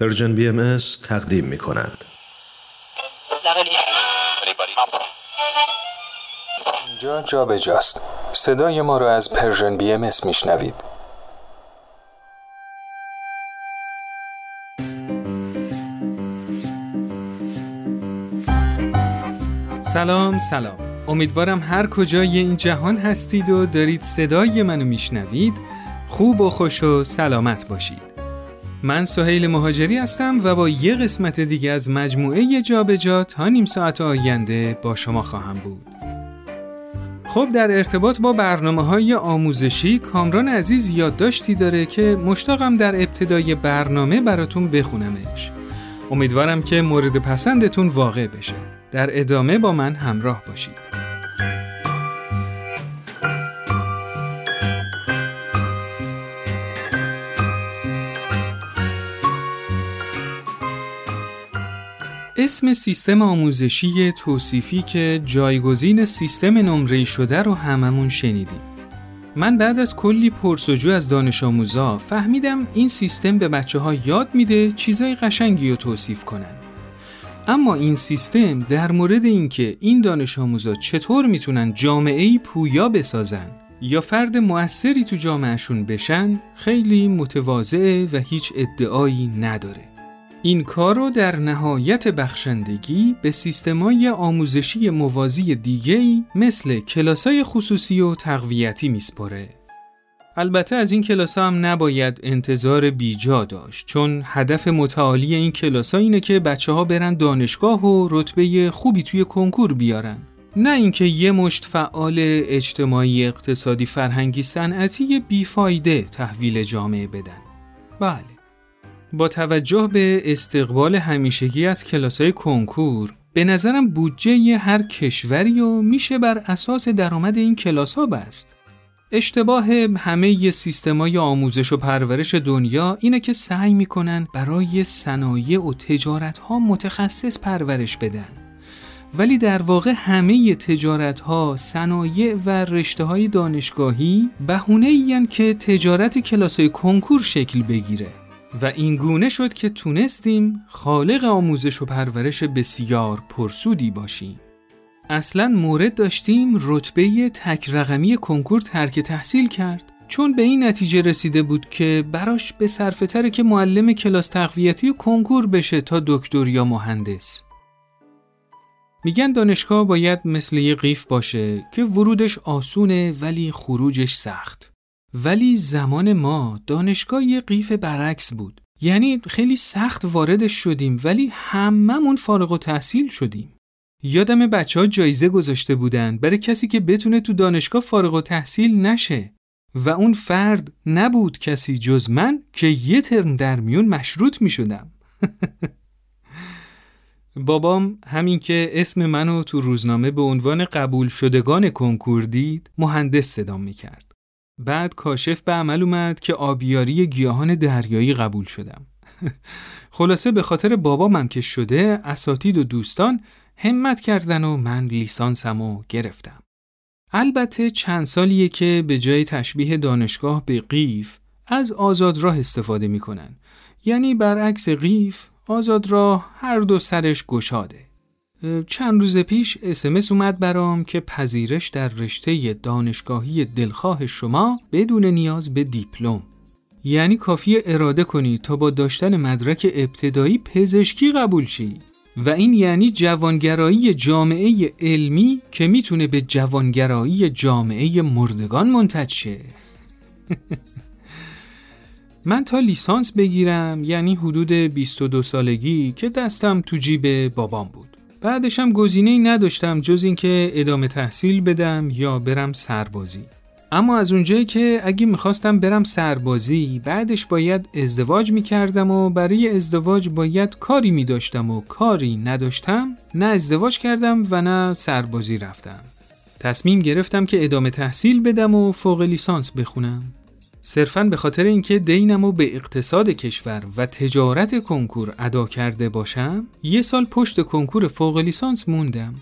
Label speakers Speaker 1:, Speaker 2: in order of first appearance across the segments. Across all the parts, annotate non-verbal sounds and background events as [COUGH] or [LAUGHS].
Speaker 1: Persian BMS تقدیم می کند.
Speaker 2: اینجا جا به جاست. صدای ما را از Persian BMS میشنوید.
Speaker 3: سلام سلام امیدوارم هر کجای این جهان هستید و دارید صدای منو میشنوید خوب و خوش و سلامت باشید من سهیل مهاجری هستم و با یه قسمت دیگه از مجموعه جابجا تا نیم ساعت آینده با شما خواهم بود. خب در ارتباط با برنامه های آموزشی کامران عزیز یادداشتی داره که مشتاقم در ابتدای برنامه براتون بخونمش. امیدوارم که مورد پسندتون واقع بشه. در ادامه با من همراه باشید. اسم سیستم آموزشی توصیفی که جایگزین سیستم نمره شده رو هممون شنیدیم. من بعد از کلی پرسجو از دانش آموزا فهمیدم این سیستم به بچه ها یاد میده چیزای قشنگی رو توصیف کنن. اما این سیستم در مورد اینکه این دانش آموزا چطور می‌تونن جامعه پویا بسازن یا فرد موثری تو جامعهشون بشن خیلی متواضعه و هیچ ادعایی نداره. این کار رو در نهایت بخشندگی به سیستمای آموزشی موازی دیگه‌ای مثل کلاسای خصوصی و تقویتی میسپره. البته از این کلاس هم نباید انتظار بیجا داشت چون هدف متعالی این کلاس ها اینه که بچه ها برن دانشگاه و رتبه خوبی توی کنکور بیارن. نه اینکه یه مشت فعال اجتماعی اقتصادی فرهنگی صنعتی بیفایده تحویل جامعه بدن. بله. با توجه به استقبال همیشگی از کلاسای کنکور به نظرم بودجه هر کشوری و میشه بر اساس درآمد این کلاس ها بست. اشتباه همه سیستمای آموزش و پرورش دنیا اینه که سعی می‌کنن برای صنایع و تجارت ها متخصص پرورش بدن. ولی در واقع همه تجارت ها، صنایع و رشته های دانشگاهی بهونه این که تجارت کلاسای کنکور شکل بگیره. و این گونه شد که تونستیم خالق آموزش و پرورش بسیار پرسودی باشیم. اصلا مورد داشتیم رتبه تک رقمی کنکور ترک تحصیل کرد چون به این نتیجه رسیده بود که براش به صرفه تره که معلم کلاس تقویتی کنکور بشه تا دکتر یا مهندس. میگن دانشگاه باید مثل یه قیف باشه که ورودش آسونه ولی خروجش سخت. ولی زمان ما دانشگاه یه قیف برعکس بود. یعنی خیلی سخت واردش شدیم ولی هممون فارغ و تحصیل شدیم. یادم بچه ها جایزه گذاشته بودن برای کسی که بتونه تو دانشگاه فارغ و تحصیل نشه و اون فرد نبود کسی جز من که یه ترم در میون مشروط می شدم. [LAUGHS] بابام همین که اسم منو تو روزنامه به عنوان قبول شدگان کنکور دید مهندس صدا می کرد. بعد کاشف به عمل اومد که آبیاری گیاهان دریایی قبول شدم. [LAUGHS] خلاصه به خاطر بابامم که شده اساتید و دوستان همت کردن و من لیسانسمو گرفتم. البته چند سالیه که به جای تشبیه دانشگاه به قیف از آزادراه استفاده می‌کنن. یعنی برعکس قیف آزادراه هر دو سرش گشاده. چند روز پیش اسمس اومد برام که پذیرش در رشته دانشگاهی دلخواه شما بدون نیاز به دیپلم. یعنی کافی اراده کنی تا با داشتن مدرک ابتدایی پزشکی قبول شی. و این یعنی جوانگرایی جامعه علمی که می‌تونه به جوانگرایی جامعه مردگان منتج شه. [LAUGHS] من تا لیسانس بگیرم یعنی حدود 22 سالگی که دستم تو جیب بابام بود. بعدش هم گزینه ای نداشتم جز اینکه ادامه تحصیل بدم یا برم سربازی. اما از اونجایی که اگه می‌خواستم برم سربازی بعدش باید ازدواج می‌کردم و برای ازدواج باید کاری میداشتم و کاری نداشتم نه ازدواج کردم و نه سربازی رفتم. تصمیم گرفتم که ادامه تحصیل بدم و فوق لیسانس بخونم. صرفا به خاطر اینکه دینم رو به اقتصاد کشور و تجارت کنکور ادا کرده باشم یه سال پشت کنکور فوق لیسانس موندم.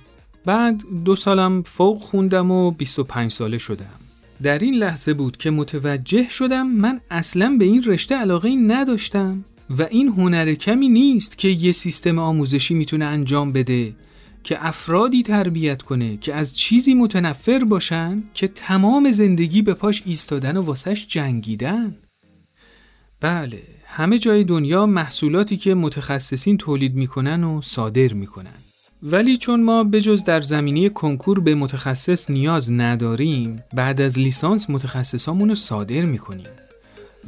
Speaker 3: بعد دو سالم فوق خوندم و 25 ساله شدم. در این لحظه بود که متوجه شدم من اصلا به این رشته علاقه نداشتم و این هنر کمی نیست که یه سیستم آموزشی می‌تونه انجام بده که افرادی تربیت کنه که از چیزی متنفر باشن که تمام زندگی به پاش ایستادن و واسش جنگیدن. بله همه جای دنیا محصولاتی که متخصصین تولید می‌کنن و صادر می‌کنن. ولی چون ما بجز در زمینی کنکور به متخصص نیاز نداریم بعد از لیسانس متخصصامون رو صادر می‌کنیم.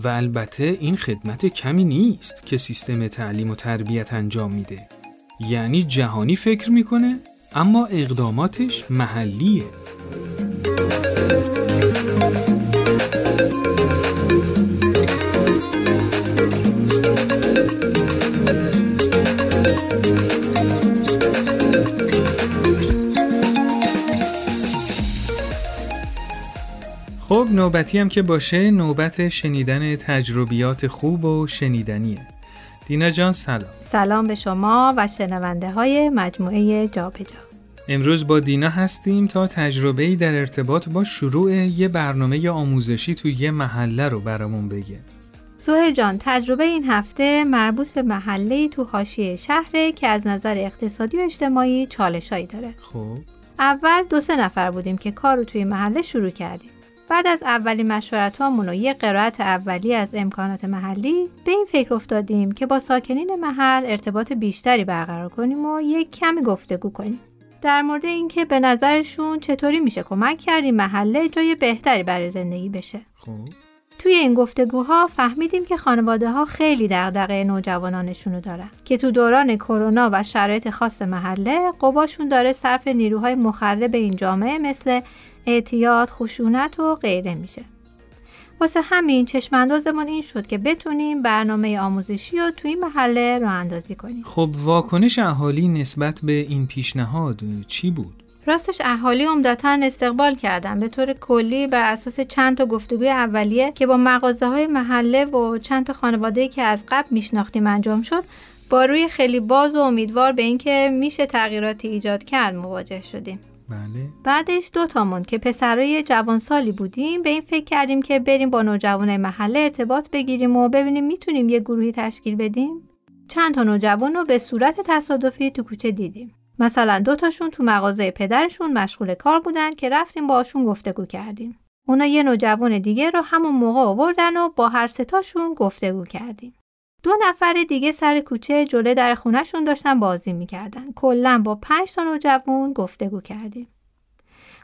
Speaker 3: و البته این خدمت کمی نیست که سیستم تعلیم و تربیت انجام میده. یعنی جهانی فکر می‌کنه اما اقداماتش محلیه. خب نوبتی هم که باشه نوبت شنیدن تجربیات خوب و شنیدنیه. دینا جان سلام.
Speaker 4: سلام به شما و شنونده های مجموعه جابجا.
Speaker 3: امروز با دینا هستیم تا تجربه‌ای در ارتباط با شروع یه برنامه آموزشی توی یه محله رو برامون بگه
Speaker 4: سوهل جان تجربه این هفته مربوط به محله تو حاشیه شهره که از نظر اقتصادی و اجتماعی چالشایی داره.
Speaker 3: خب.
Speaker 4: اول دو سه نفر بودیم که کار رو توی محله شروع کردیم. بعد از اولین مشورت و یه قرائت اولی از امکانات محلی به این فکر افتادیم که با ساکنین محل ارتباط بیشتری برقرار کنیم و یک کمی گفتگو کنیم. در مورد اینکه به نظرشون چطوری میشه کمک کردیم محله جای بهتری برای زندگی بشه.
Speaker 3: خب.
Speaker 4: توی این گفتگوها فهمیدیم که خانواده ها خیلی دغدغه نوجوانانشون رو دارن که تو دوران کرونا و شرایط خاص محله قباشون داره صرف نیروهای مخرب این جامعه مثل اعتیاد، خشونت و غیره میشه. واسه همین چشماندازمون این شد که بتونیم برنامه آموزشی رو توی محله راه اندازی کنیم.
Speaker 3: خب واکنش اهالی نسبت به این پیشنهاد چی بود؟
Speaker 4: راستش اهالی عمدتا استقبال کردن به طور کلی بر اساس چند تا گفتگوی اولیه که با مغازه های محله و چند تا خانواده که از قبل میشناختیم انجام شد با روی خیلی باز و امیدوار به اینکه میشه تغییراتی ایجاد کرد مواجه شدیم.
Speaker 3: بله.
Speaker 4: بعدش دو تامون که پسرای جوانسالی بودیم به این فکر کردیم که بریم با نوجوان محله ارتباط بگیریم و ببینیم می‌تونیم یه گروهی تشکیل بدیم. چند تا نوجوان رو به صورت تصادفی تو کوچه دیدیم. مثلا دو تاشون تو مغازه پدرشون مشغول کار بودن که رفتیم باشون گفتگو کردیم. اونا یه نوجوان دیگه رو همون موقع آوردن و با هر ستاشون گفتگو کردیم. دو نفر دیگه سر کوچه جلوی در خونهشون داشتن بازی می‌کردن. کلا با پنج تا نوجوان گفتگو کردیم.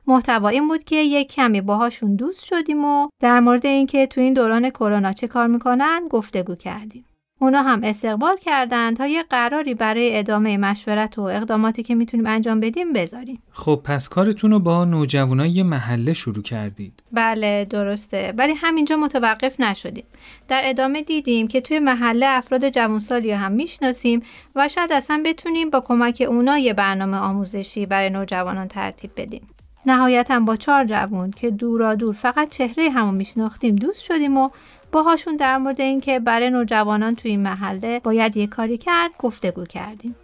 Speaker 4: محتوا این بود که یک کمی باهاشون دوست شدیم و در مورد اینکه تو این دوران کرونا چه کار می‌کنن گفتگو کردیم. اونا هم استقبال کردند تا یه قراری برای ادامه مشورت و اقداماتی که می‌تونیم انجام بدیم بذاریم.
Speaker 3: خب پس کارتون رو با نوجوانای محله شروع کردید.
Speaker 4: بله درسته ولی همینجا متوقف نشدیم. در ادامه دیدیم که توی محله افراد جوانسالی هم می‌شناسیم و شاید اصلا بتونیم با کمک اونا یه برنامه آموزشی برای نوجوانان ترتیب بدیم. نهایتا با چهار جوان که دورا دور فقط چهره همون میشناختیم دوست شدیم و باهاشون در مورد اینکه برای نوجوانان توی این محله باید یه کاری کرد گفتگو کردیم.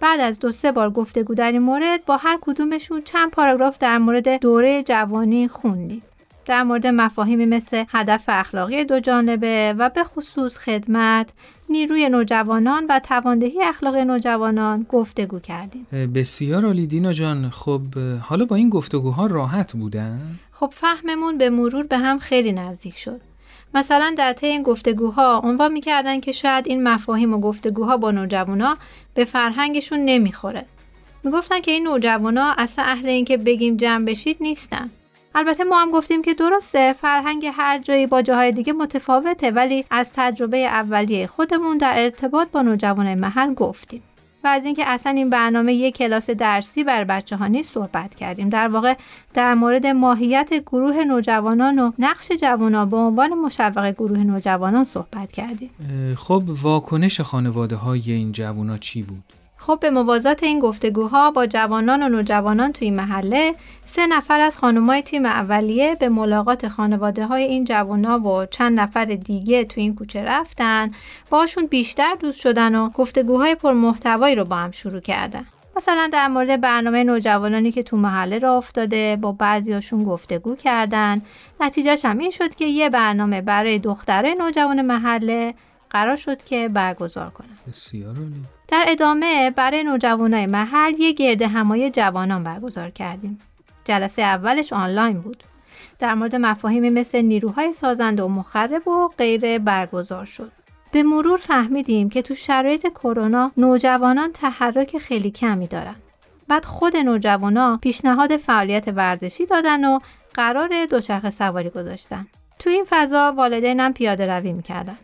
Speaker 4: بعد از دو سه بار گفتگو در این مورد با هر کدومشون چند پاراگراف در مورد دوره جوانی خوندیم. در مورد مفاهیمی مثل هدف اخلاقی دو جانبه و به خصوص خدمت، نیروی نوجوانان و تواندهی اخلاق نوجوانان گفتگو کردیم.
Speaker 3: بسیار عالی دینا جان خب حالا با این گفتگوها راحت بودن؟
Speaker 4: خب فهممون به مرور به هم خیلی نزدیک شد. مثلا در طی این گفتگوها عنوان می‌کردن که شاید این مفاهیم و گفتگوها با نوجوانا به فرهنگشون نمی‌خوره. می‌گفتن که این نوجوانا اصلا اهل اینکه بگیم جمع بشید نیستن. البته ما هم گفتیم که درسته فرهنگ هر جایی با جاهای دیگه متفاوته ولی از تجربه اولیه خودمون در ارتباط با نوجوان محل گفتیم. و از اینکه اصلا این برنامه یک کلاس درسی بر بچه ها نیست صحبت کردیم در واقع در مورد ماهیت گروه نوجوانان و نقش جوانان به عنوان مشوق گروه نوجوانان صحبت کردیم
Speaker 3: خب واکنش خانواده های این جوانان چی بود؟
Speaker 4: خب به موازات این گفتگوها با جوانان و نوجوانان توی محله سه نفر از خانمای تیم اولیه به ملاقات خانواده های این جوانا و چند نفر دیگه توی این کوچه رفتن باشون بیشتر دوست شدن و گفتگوهای پرمحتوایی رو با هم شروع کردن مثلا در مورد برنامه نوجوانانی که تو محله را افتاده با بعضیاشون گفتگو کردن نتیجهش هم این شد که یه برنامه برای دختره نوجوان محله قرار شد که برگزار کنم.
Speaker 3: بسیار.
Speaker 4: در ادامه برای نوجوانای محل یه گرد همای جوانان برگزار کردیم. جلسه اولش آنلاین بود. در مورد مفاهیمی مثل نیروهای سازنده و مخرب و غیره برگزار شد. به مرور فهمیدیم که تو شرایط کرونا نوجوانان تحرک خیلی کمی دارن. بعد خود نوجوانا پیشنهاد فعالیت ورزشی دادن و قرار دوچرخه سواری گذاشتن. تو این فضا والدینم پیاده روی می‌کردن.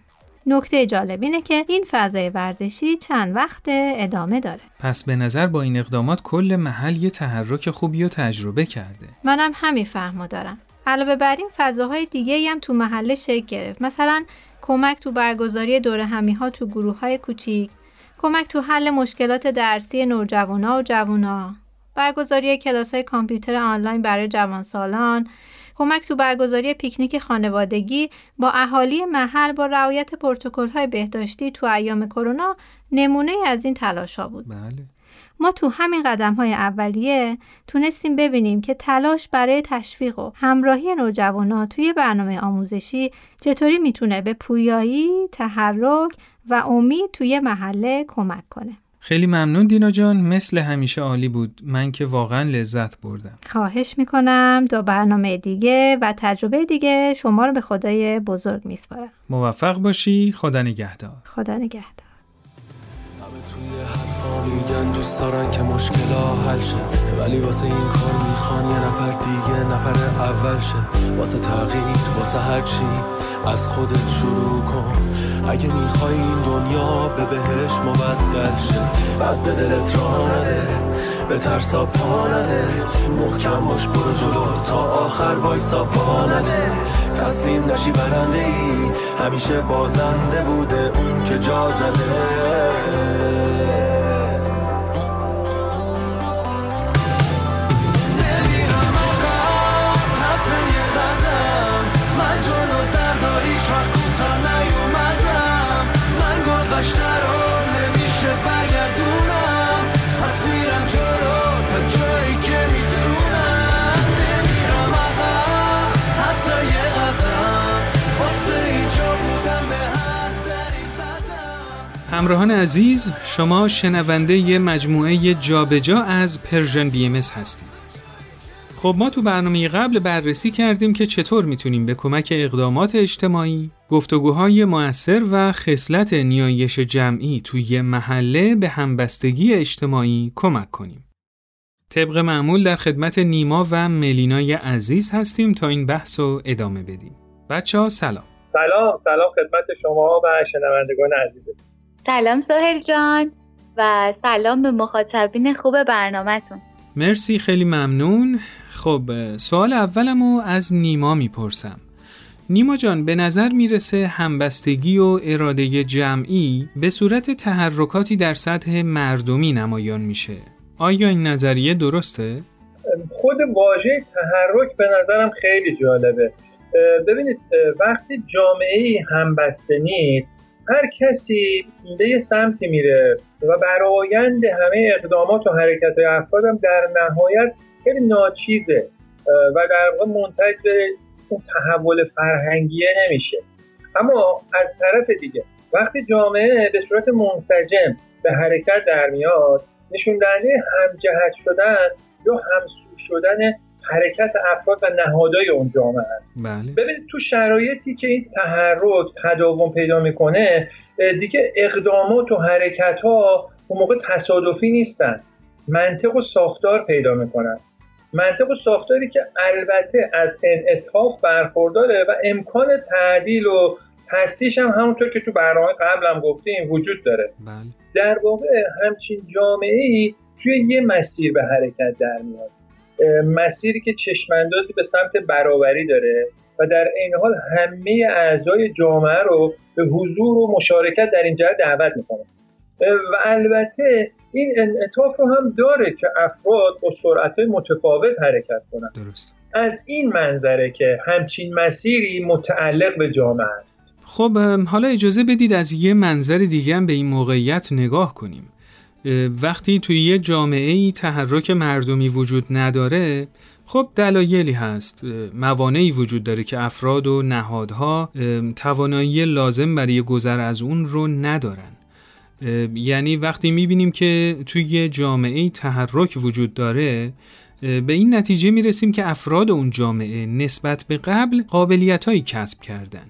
Speaker 4: نکته جالب اینه که این فضای ورزشی چند وقت ادامه داره.
Speaker 3: پس به نظر با این اقدامات کل محل یه تحرک خوبی رو تجربه کرده.
Speaker 4: منم همین فهمو دارم. علاوه بر این فضاهای دیگه هم تو محله شکل گرفت. مثلا کمک تو برگزاری دور همی ها تو گروه های کوچیک، کمک تو حل مشکلات درسی نوجوانا و جوونا، برگزاری کلاس های کامپیوتر آنلاین برای جوانسالان، کمک تو برگزاری پیکنیک خانوادگی با اهالی محل با رعایت های بهداشتی تو ایام کرونا نمونه از این تلاش ها بود.
Speaker 3: بله.
Speaker 4: ما تو همین قدم های اولیه تونستیم ببینیم که تلاش برای تشویق و همراهی نوجوانا توی برنامه آموزشی چطوری می‌تونه به پویایی، تحرک و امید توی محله کمک کنه.
Speaker 3: خیلی ممنون دینا جان مثل همیشه عالی بود. من که واقعا لذت بردم.
Speaker 4: خواهش می‌کنم. دو برنامه دیگه و تجربه دیگه شما رو به خدای بزرگ میسپارم.
Speaker 3: موفق باشی. خدا نگهدار.
Speaker 4: خدا نگهدار.
Speaker 5: دوست دارن که مشکلا حل شه. ولی واسه این کار می‌خوان یه نفر دیگه نفر اول شه. واسه تغییر واسه هرچی از خودت شروع کن. اگه می‌خوای این دنیا به بهش مبدل شه. بعد به دلت را نده به ترسا پا نده. محکم باش برو جلو تا آخر وایسا وا نده. تسلیم نشی برنده ای. همیشه بازنده بوده اون که جا زده.
Speaker 3: همراهان عزیز شما شنونده ی مجموعه جابجا از Persian BMS هستید. خب ما تو برنامه قبل بررسی کردیم که چطور می‌تونیم به کمک اقدامات اجتماعی، گفتگوهای موثر و خصلت نیایش جمعی توی محله به همبستگی اجتماعی کمک کنیم. طبق معمول در خدمت نیما و ملینای عزیز هستیم تا این بحث رو ادامه بدیم. بچه ها سلام.
Speaker 6: سلام سلام خدمت شما و شنوندگان عزیز.
Speaker 7: سلام سهل جان و سلام به مخاطبین خوب برنامهتون.
Speaker 3: مرسی خیلی ممنون. خب سوال اولمو از نیما می‌پرسم. نیما جان به نظر می‌رسه همبستگی و اراده جمعی به صورت تحرکاتی در سطح مردمی نمایان میشه. آیا این نظریه درسته؟
Speaker 6: خود واژه تحرک به نظرم خیلی جالبه. ببینید وقتی جامعه همبسته نیست هر کسی به یه سمتی میره و برایند همه اقدامات و حرکت افراد هم در نهایت خیلی ناچیزه و در واقع منتج به اون تحول فرهنگیه نمیشه. اما از طرف دیگه وقتی جامعه به صورت منسجم به حرکت در میاد نشون دهنده همجهت شدن یا همسو شدن حرکت افراد و نهادهای اون جامعه است.
Speaker 3: بله.
Speaker 6: ببینید تو شرایطی که این تحرک تداوم پیدا می‌کنه دیگه اقدامات و حرکت ها اون موقع تصادفی نیستن. منطق و ساختار پیدا می‌کنن. منطق و ساختاری که البته از انعطاف برخورداره و امکان تعدیل و تصیش هم همونطور که تو برنامه قبل هم گفتیم وجود داره.
Speaker 3: بله.
Speaker 6: در واقع همچین جامعه ای توی یه مسیر به حرکت در میاد. مسیری که چشماندازی به سمت برابری داره و در این حال همه اعضای جامعه رو به حضور و مشارکت در این جهت دعوت می‌کنه. و البته این انعطاف رو هم داره که افراد با سرعت متفاوت حرکت کنن.
Speaker 3: درست.
Speaker 6: از این منظره که همچین مسیری متعلق به جامعه است.
Speaker 3: خب حالا اجازه بدید از یه منظر دیگه هم به این موقعیت نگاه کنیم. وقتی توی یه جامعه ای تحرک مردمی وجود نداره خب دلایلی هست. موانعی وجود داره که افراد و نهادها توانایی لازم برای گذر از اون رو ندارن. یعنی وقتی می‌بینیم که توی جامعه تحرک وجود داره به این نتیجه می‌رسیم که افراد اون جامعه نسبت به قبل قابلیت هایی کسب کردن.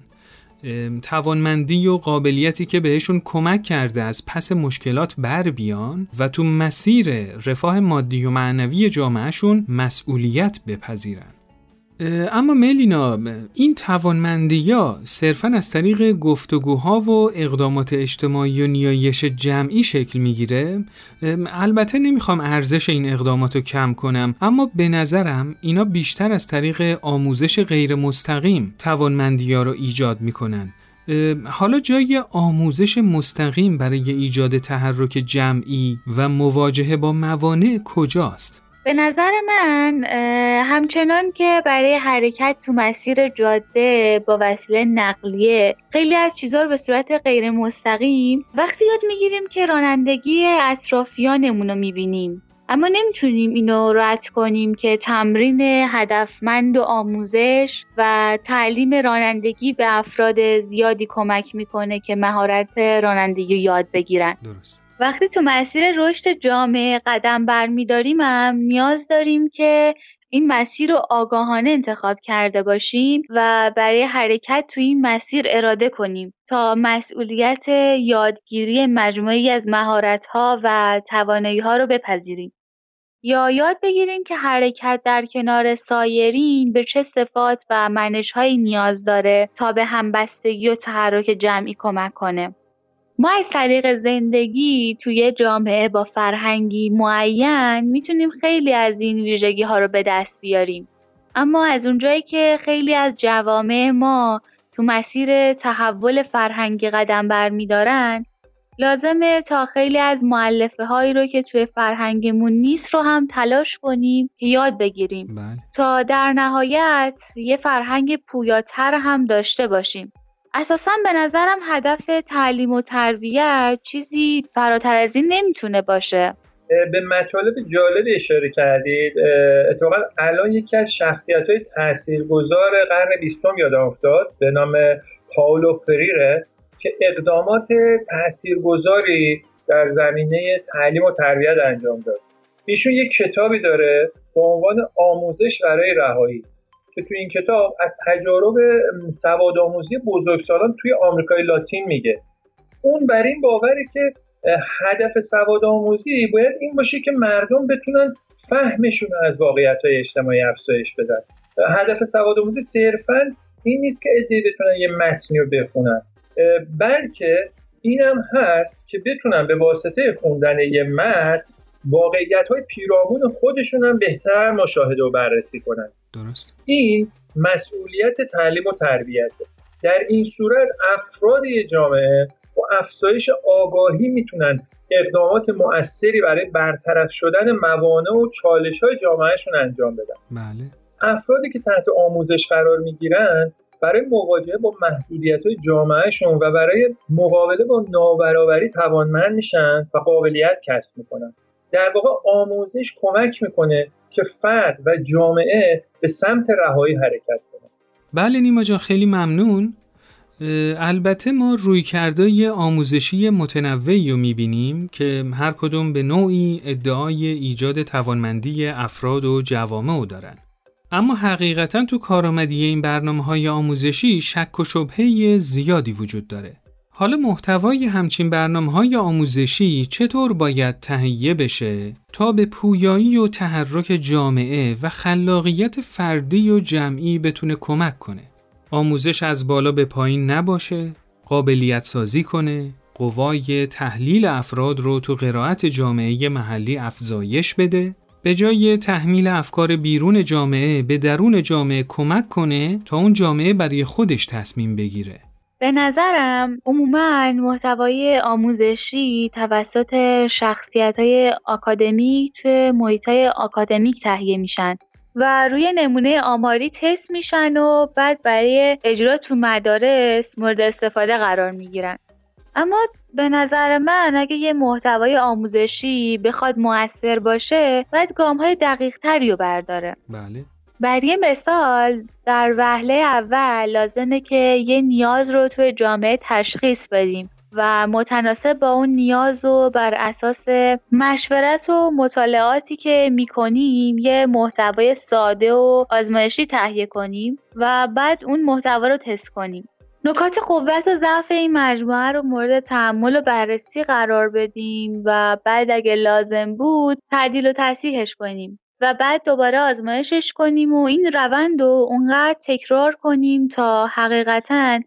Speaker 3: توانمندی و قابلیتی که بهشون کمک کرده از پس مشکلات بر بیان و تو مسیر رفاه مادی و معنوی جامعهشون مسئولیت بپذیرن. اما ملینا این توانمندی ها صرفا از طریق گفتگوها و اقدامات اجتماعی و نیایش جمعی شکل می‌گیره البته نمی‌خوام ارزش این اقدامات رو کم کنم اما به نظرم اینا بیشتر از طریق آموزش غیر مستقیم توانمندی ها رو ایجاد می‌کنن حالا جای آموزش مستقیم برای ایجاد تحرک جمعی و مواجهه با موانع کجاست؟
Speaker 7: به نظر من همچنان که برای حرکت تو مسیر جاده با وسیله نقلیه خیلی از چیزها رو به صورت غیر مستقیم وقتی یاد می‌گیریم که رانندگی اطرافیانمون رو می‌بینیم. اما نمی‌تونیم اینو رد کنیم که تمرین هدفمند و آموزش و تعلیم رانندگی به افراد زیادی کمک می‌کنه که مهارت رانندگی یاد بگیرن.
Speaker 3: درست.
Speaker 7: وقتی تو مسیر رشد جامعه قدم برمیداریم هم نیاز داریم که این مسیر رو آگاهانه انتخاب کرده باشیم و برای حرکت تو این مسیر اراده کنیم تا مسئولیت یادگیری مجموعی از مهارت‌ها و توانایی‌ها رو بپذیریم. یا یاد بگیریم که حرکت در کنار سایرین به چه صفات و منشهایی نیاز داره تا به همبستگی و تحرک جمعی کمک کنه. ما از طریق زندگی توی جامعه با فرهنگی معین می‌تونیم خیلی از این ویژگی ها رو به دست بیاریم. اما از اونجایی که خیلی از جوامع ما تو مسیر تحول فرهنگی قدم برمیدارن لازمه تا خیلی از معلفه هایی رو که توی فرهنگمون نیست رو هم تلاش کنیم که یاد بگیریم
Speaker 3: بله.
Speaker 7: تا در نهایت یه فرهنگ پویاتر هم داشته باشیم اساسا به نظرم هدف تعلیم و تربیت چیزی فراتر از این نمی‌تونه باشه.
Speaker 6: به مطالب جالب اشاره کردید. اتفاقا الان یکی از شخصیت های تاثیرگذار قرن بیستم یادم افتاد به نام پاولو فریره که اقدامات تاثیرگذاری در زمینه تعلیم و تربیت انجام داد. ایشون یک کتابی داره به عنوان آموزش برای رهایی. که توی این کتاب از تجارب سواد آموزی بزرگسالان توی آمریکای لاتین میگه. اون بر این باوره که هدف سواد آموزی باید این باشه که مردم بتونن فهمشون از واقعیت های اجتماعی افزایش بدن. هدف سواد آموزی صرفا این نیست که ادهی بتونن یه متنی رو بخونن بلکه اینم هست که بتونن به واسطه خوندن یه متن واقعیت های پیرامون خودشون هم بهتر مشاهده و بررسی کنن.
Speaker 3: درست.
Speaker 6: این مسئولیت تعلیم و تربیته. در این صورت افراد جامعه با افزایش آگاهی می‌تونن اقدامات مؤثری برای برطرف شدن موانع و چالش های جامعهشون انجام بدن.
Speaker 3: بله.
Speaker 6: افرادی که تحت آموزش قرار می‌گیرن برای مواجهه با محدودیت های جامعهشون و برای مقابله با نابرابری توانمند میشن و قابلیت کسب می‌کنن. در واقع آموزش کمک می‌کنه که فرد و جامعه به سمت رهایی حرکت کنه
Speaker 3: بله نیما جان خیلی ممنون. البته ما روی کرده آموزشی متنوعی رو می‌بینیم که هر کدوم به نوعی ادعای ایجاد توانمندی افراد و جوامع دارن. اما حقیقتا تو کارآمدی این برنامه های آموزشی شک و شبهه زیادی وجود داره. حالا محتوای همچین برنامه های آموزشی چطور باید تهیه بشه تا به پویایی و تحرک جامعه و خلاقیت فردی و جمعی بتونه کمک کنه. آموزش از بالا به پایین نباشه، قابلیت سازی کنه، قوای تحلیل افراد رو تو قرائت جامعه محلی افزایش بده، به جای تحمیل افکار بیرون جامعه به درون جامعه کمک کنه تا اون جامعه برای خودش تصمیم بگیره.
Speaker 7: به نظرم عموما محتوای آموزشی توسط شخصیت های آکادمیک توی محیط های آکادمیک تهیه میشن و روی نمونه آماری تست میشن و بعد برای اجرا تو مدارس مورد استفاده قرار می‌گیرن. اما به نظر من اگه یه محتوای آموزشی بخواد موثر باشه باید گام های دقیق تری رو برداره.
Speaker 3: بله.
Speaker 7: برای مثال در وهله اول لازمه که یه نیاز رو توی جامعه تشخیص بدیم و متناسب با اون نیاز و بر اساس مشورت و مطالعاتی که می‌کنیم یه محتوای ساده و آزمایشی تهیه کنیم و بعد اون محتوا رو تست کنیم. نکات قوت و ضعف این مجموعه رو مورد تحمل و بررسی قرار بدیم و بعد اگه لازم بود تعدیل و تصحیحش کنیم. و بعد دوباره آزمایشش کنیم و این روند رو اونقدر تکرار کنیم تا حقیقتا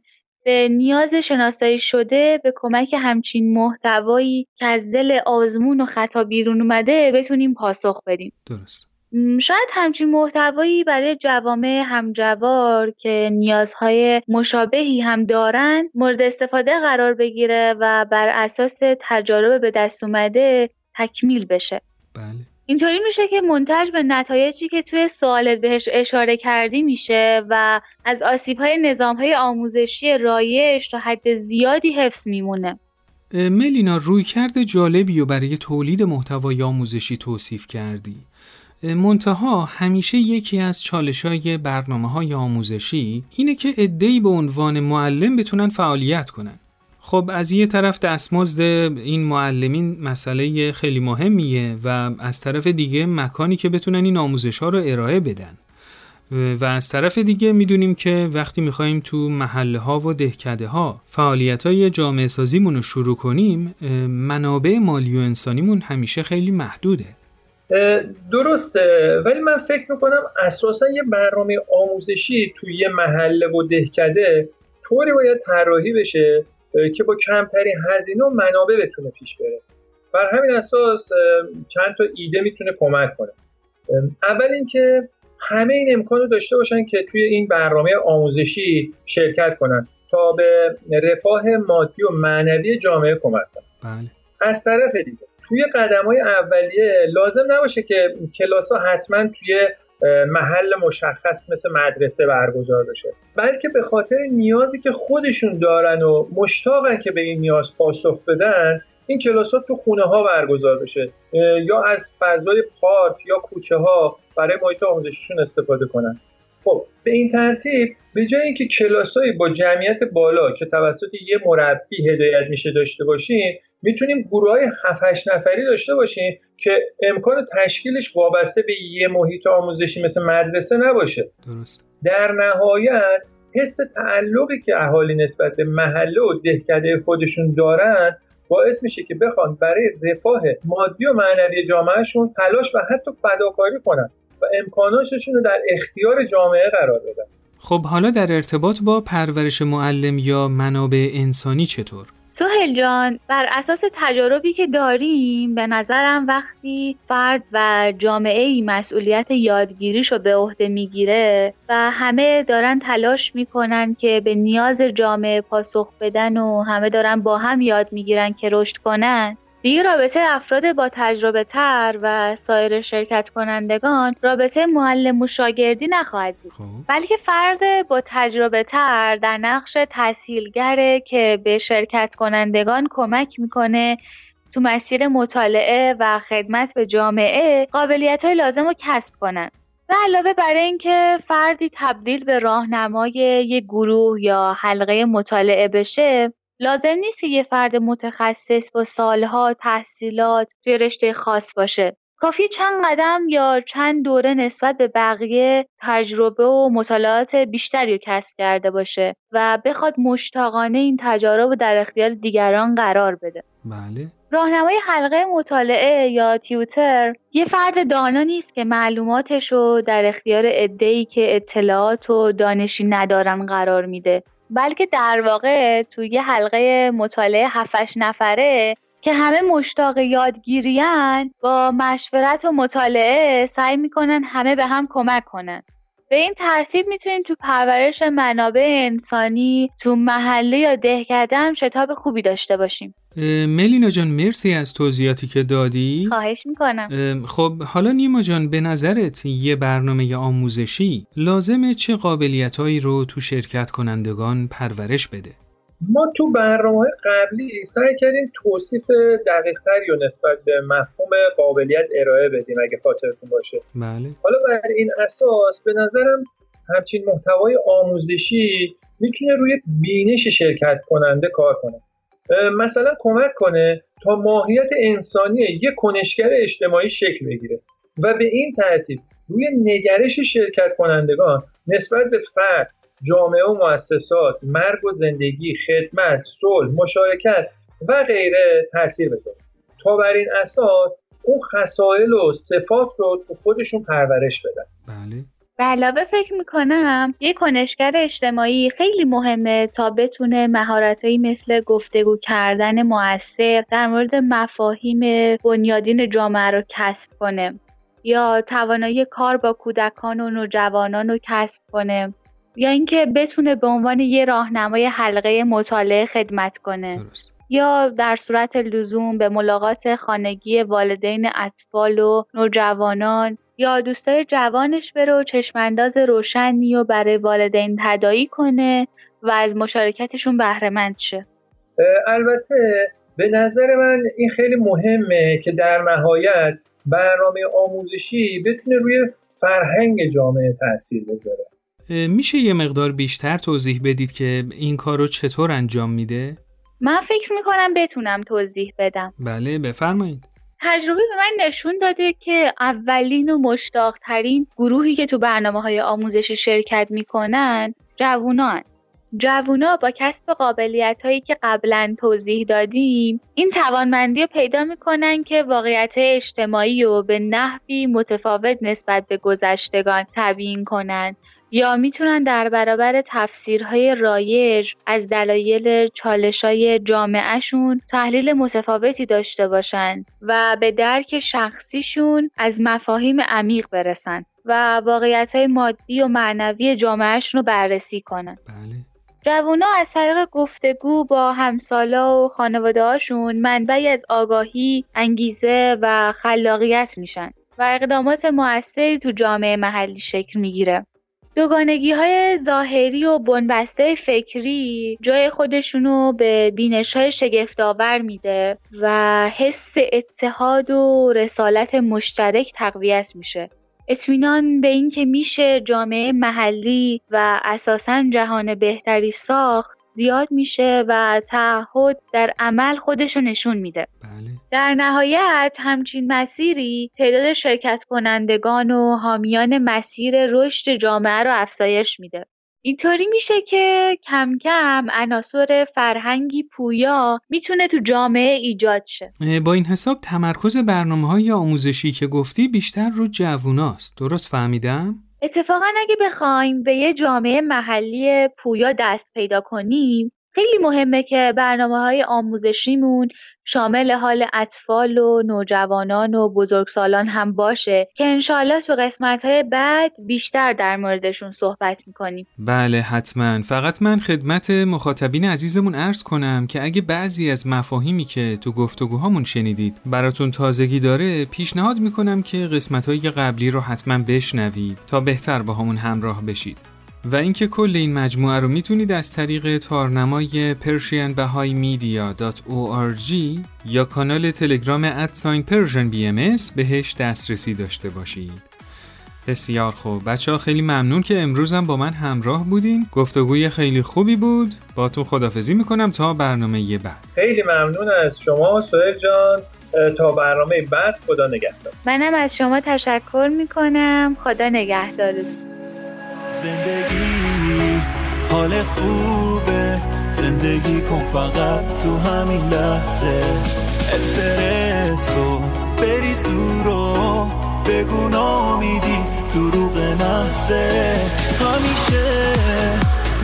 Speaker 7: به نیاز شناسایی شده به کمک همچین محتوایی که از دل آزمون و خطا بیرون اومده بتونیم پاسخ بدیم.
Speaker 3: درست.
Speaker 7: شاید همچین محتوایی برای جوامع همجوار که نیازهای مشابهی هم دارن مورد استفاده قرار بگیره و بر اساس تجارب به دست اومده تکمیل بشه.
Speaker 3: بله.
Speaker 7: اینطوری میشه که منتج به نتایجی که توی سوالت بهش اشاره کردی میشه و از آسیبهای نظامهای آموزشی رایش تا حد زیادی حفظ میمونه.
Speaker 3: ملینا روی کرد جالبی و برای تولید محتوای آموزشی توصیف کردی. منتها همیشه یکی از چالش های برنامه های آموزشی اینه که ادهی به عنوان معلم بتونن فعالیت کنن. خب از یه طرف دستمزد این معلمین مسئله خیلی مهمیه و از طرف دیگه مکانی که بتونن این آموزش ها رو ارائه بدن. و از طرف دیگه می‌دونیم که وقتی می‌خوایم تو محله ها و دهکده ها فعالیت های جامعه رو شروع کنیم منابع مالی و انسانیمون همیشه خیلی محدوده.
Speaker 6: درسته. ولی من فکر می‌کنم اساسا یه برنامه آموزشی توی یه محله و دهکده طوری باید طراحی بشه که با کمترین هزینه و منابع بتونه پیش بره. بر همین اساس چند تا ایده می‌تونه کمک کنه. اول اینکه همه این امکان رو داشته باشن که توی این برنامه آموزشی شرکت کنن تا به رفاه مادی و معنوی جامعه کمک کنن.
Speaker 3: بله.
Speaker 6: از طرف دیگه توی قدم های اولیه لازم نباشه که کلاس ها حتما توی محل مشخص مثل مدرسه برگزار بشه. بلکه به خاطر نیازی که خودشون دارن و مشتاقن که به این نیاز پاسخ بدن این کلاس ها تو خونه ها برگزار بشه. یا از فضای پارک یا کوچه ها برای محیط آموزشیشون استفاده کنن. خب به این ترتیب به جای اینکه کلاسایی با جمعیت بالا که توسط یه مربی هدایت میشه داشته باشیم می‌تونیم گروه های 7 نفری داشته باشیم که امکان تشکیلش وابسته به یه محیط آموزشی مثل مدرسه نباشه.
Speaker 3: درست.
Speaker 6: در نهایت حس تعلقی که اهالی نسبت به محله و دهکده خودشون دارن باعث میشه که بخوان برای رفاه مادی و معنوی جامعهشون تلاش و حتی فداکاری کنن و امکاناتشون رو در اختیار جامعه قرار بدن.
Speaker 3: خب حالا در ارتباط با پرورش معلم یا منابع انسانی چطور؟
Speaker 7: سهل جان بر اساس تجاربی که داریم به نظرم وقتی فرد و جامعه ای مسئولیت یادگیریش رو به عهده می‌گیره و همه دارن تلاش می‌کنن که به نیاز جامعه پاسخ بدن و همه دارن با هم یاد می‌گیرن که رشد کنن دیگه رابطه افراد با تجربه تر و سایر شرکت کنندگان رابطه معلم و شاگردی نخواهد بود
Speaker 3: خب.
Speaker 7: بلکه فرد با تجربه تر در نقش تحصیلگره که به شرکت کنندگان کمک می‌کنه تو مسیر مطالعه و خدمت به جامعه قابلیت های لازم رو کسب کنن و علاوه بر اینکه فردی تبدیل به راهنمای یک گروه یا حلقه مطالعه بشه لازم نیست که یه فرد متخصص با سالها تحصیلات توی رشته خاص باشه. کافی چند قدم یا چند دوره نسبت به بقیه تجربه و مطالعات بیشتری رو کسب کرده باشه و بخواد مشتاقانه این تجارب رو در اختیار دیگران قرار بده.
Speaker 3: بله
Speaker 7: راهنمای حلقه مطالعه یا تیوتر یه فرد دانا نیست که معلوماتش رو در اختیار عده‌ای که اطلاعات و دانشی ندارن قرار میده بلکه در واقع توی یه حلقه مطالعه هفتش نفره که همه مشتاق یادگیریان با مشورت و مطالعه سعی می‌کنن همه به هم کمک کنن. به این ترتیب می‌تونیم تو پرورش منابع انسانی تو محله یا دهکده هم شتاب خوبی داشته باشیم.
Speaker 3: ملینا جان مرسی از توضیحاتی که دادی.
Speaker 7: خواهش می‌کنم.
Speaker 3: خب حالا نیما جان به نظرت یه برنامه آموزشی لازمه چه قابلیتهایی رو تو شرکت کنندگان پرورش بده؟
Speaker 6: ما تو برنامه قبلی سعی کردیم توصیف دقیق تری و نسبت به مفهوم قابلیت ارائه بدیم اگه خاطرتون باشه.
Speaker 3: بله.
Speaker 6: حالا بر این اساس به نظرم همچین محتوای آموزشی می‌تونه روی بینش شرکت کننده کار کنه. مثلا کمک کنه تا ماهیت انسانی یک کنشگر اجتماعی شکل بگیره و به این ترتیب روی نگرش شرکت کنندگان نسبت به فرد جامعه و مؤسسات مرگ و زندگی خدمت صلح مشارکت و غیره تاثیر بذاره. تا بر این اساس اون خصایل و صفات رو تو خودشون پرورش بدن.
Speaker 3: بله.
Speaker 7: به علاوه فکر می‌کنم یک کنشگر اجتماعی خیلی مهمه تا بتونه مهارتهایی مثل گفتگو کردن موثر در مورد مفاهیم بنیادین جامعه رو کسب کنه یا توانایی کار با کودکان و نوجوانان رو کسب کنه. یا اینکه بتونه به عنوان یه راهنمای حلقه مطالعه خدمت کنه.
Speaker 3: درست.
Speaker 7: یا در صورت لزوم به ملاقات خانگی والدین اطفال و نوجوانان یا دوستای جوانش بره و چشمانداز روشنی و برای والدین تدایی کنه و از مشارکتشون بهرهمند شه.
Speaker 6: البته به نظر من این خیلی مهمه که در نهایت برنامه آموزشی بتونه روی فرهنگ جامعه تاثیر بذاره.
Speaker 3: میشه یه مقدار بیشتر توضیح بدید که این کار رو چطور انجام میده؟
Speaker 7: من فکر می‌کنم بتونم توضیح بدم.
Speaker 3: بله بفرمایید.
Speaker 7: تجربه به من نشون داده که اولین و مشتاقترین گروهی که تو برنامه های آموزشی شرکت می‌کنن جوونان. جوونا با کسب قابلیت هایی که قبلا توضیح دادیم این توانمندی رو پیدا می‌کنن که واقعیت اجتماعی رو به نحوی متفاوت نسبت به گذشتگان تبیین کنن. یا می‌تونن در برابر تفسیرهای رایج از دلایل چالشای جامعهشون تحلیل متفاوتی داشته باشن و به درک شخصیشون از مفاهیم عمیق برسن و واقعیت های مادی و معنوی جامعهشون رو بررسی کنن
Speaker 3: بله
Speaker 7: جوونا از طریق گفتگو با همسالا و خانواده هاشون منبعی از آگاهی، انگیزه و خلاقیت میشن و اقدامات موثری تو جامعه محلی شکل می‌گیره. دوگانگی های ظاهری و بنبسته فکری جای خودشونو به بینش های شگفتآور میده و حس اتحاد و رسالت مشترک تقویت میشه. اطمینان به اینکه میشه جامعه محلی و اساسا جهان بهتری ساخت زیاد میشه و تعهد در عمل خودشو نشون میده.
Speaker 3: بله.
Speaker 7: در نهایت همچین مسیری تعداد شرکت کنندگان و حامیان مسیر رشد جامعه رو افزایش میده. اینطوری میشه که کم کم عناصر فرهنگی پویا می‌تونه تو جامعه ایجاد شه.
Speaker 3: با این حساب تمرکز برنامه های آموزشی که گفتی بیشتر رو جووناست درست فهمیدم؟
Speaker 7: اتفاقا اگه بخوایم به یه جامعه محلی پویا دست پیدا کنیم خیلی مهمه که برنامه های آموزشیمون شامل حال اطفال و نوجوانان و بزرگسالان هم باشه که انشاالله تو قسمت های بعد بیشتر در موردشون صحبت می‌کنیم.
Speaker 3: بله حتما. فقط من خدمت مخاطبین عزیزمون عرض کنم که اگه بعضی از مفاهیمی که تو گفتگوهامون شنیدید براتون تازگی داره پیشنهاد می‌کنم که قسمت های قبلی رو حتما بشنوید تا بهتر باهامون همراه بشید. و اینکه کل این مجموعه رو می‌تونید از طریق تارنمای persianbahaimedia.org یا کانال تلگرام at sign PersianBM بهش دسترسی داشته باشید. بسیار خوب. بچه ها خیلی ممنون که امروزم با من همراه بودین. گفتگوی خیلی خوبی بود. باتون خدافزی می‌کنم تا برنامه بعد.
Speaker 6: خیلی ممنون از شما سوهر جان. تا برنامه بعد خدا نگهدار.
Speaker 7: منم از شما تشکر می‌کنم. خدا نگهدارتون.
Speaker 5: زندگی. حال خوبه. زندگی کن فقط تو همین لحظه. استرس رو بریز دورو بگو نامیدی دروغ نحسه. همیشه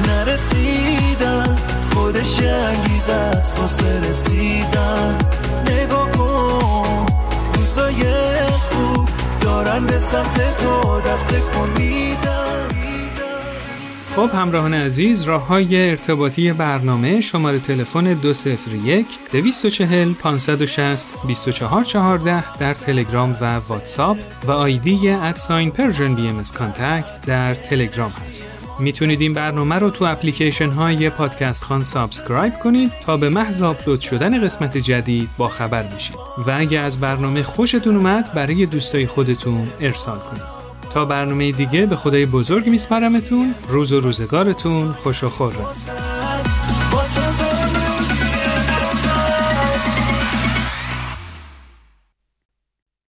Speaker 5: نرسیدن خودش انگیز از واسه رسیدن. نگاه کن روزای خوب دارن به سمت تو دست کن میدن.
Speaker 3: خب همراهان عزیز راه های ارتباطی برنامه شماره تلفن 201 240 560 2414 در تلگرام و واتساپ و آیدی at sign PersianBM در تلگرام هست. می‌تونید این برنامه رو تو اپلیکیشن های پادکست خوان subscribe کنید تا به محض آپلود شدن قسمت جدید با خبر بشید و اگه از برنامه خوشتون اومد برای دوستای خودتون ارسال کنید. تا برنامه دیگه به خدای بزرگ میسپرمتون روز و روزگارتون خوش و خرم.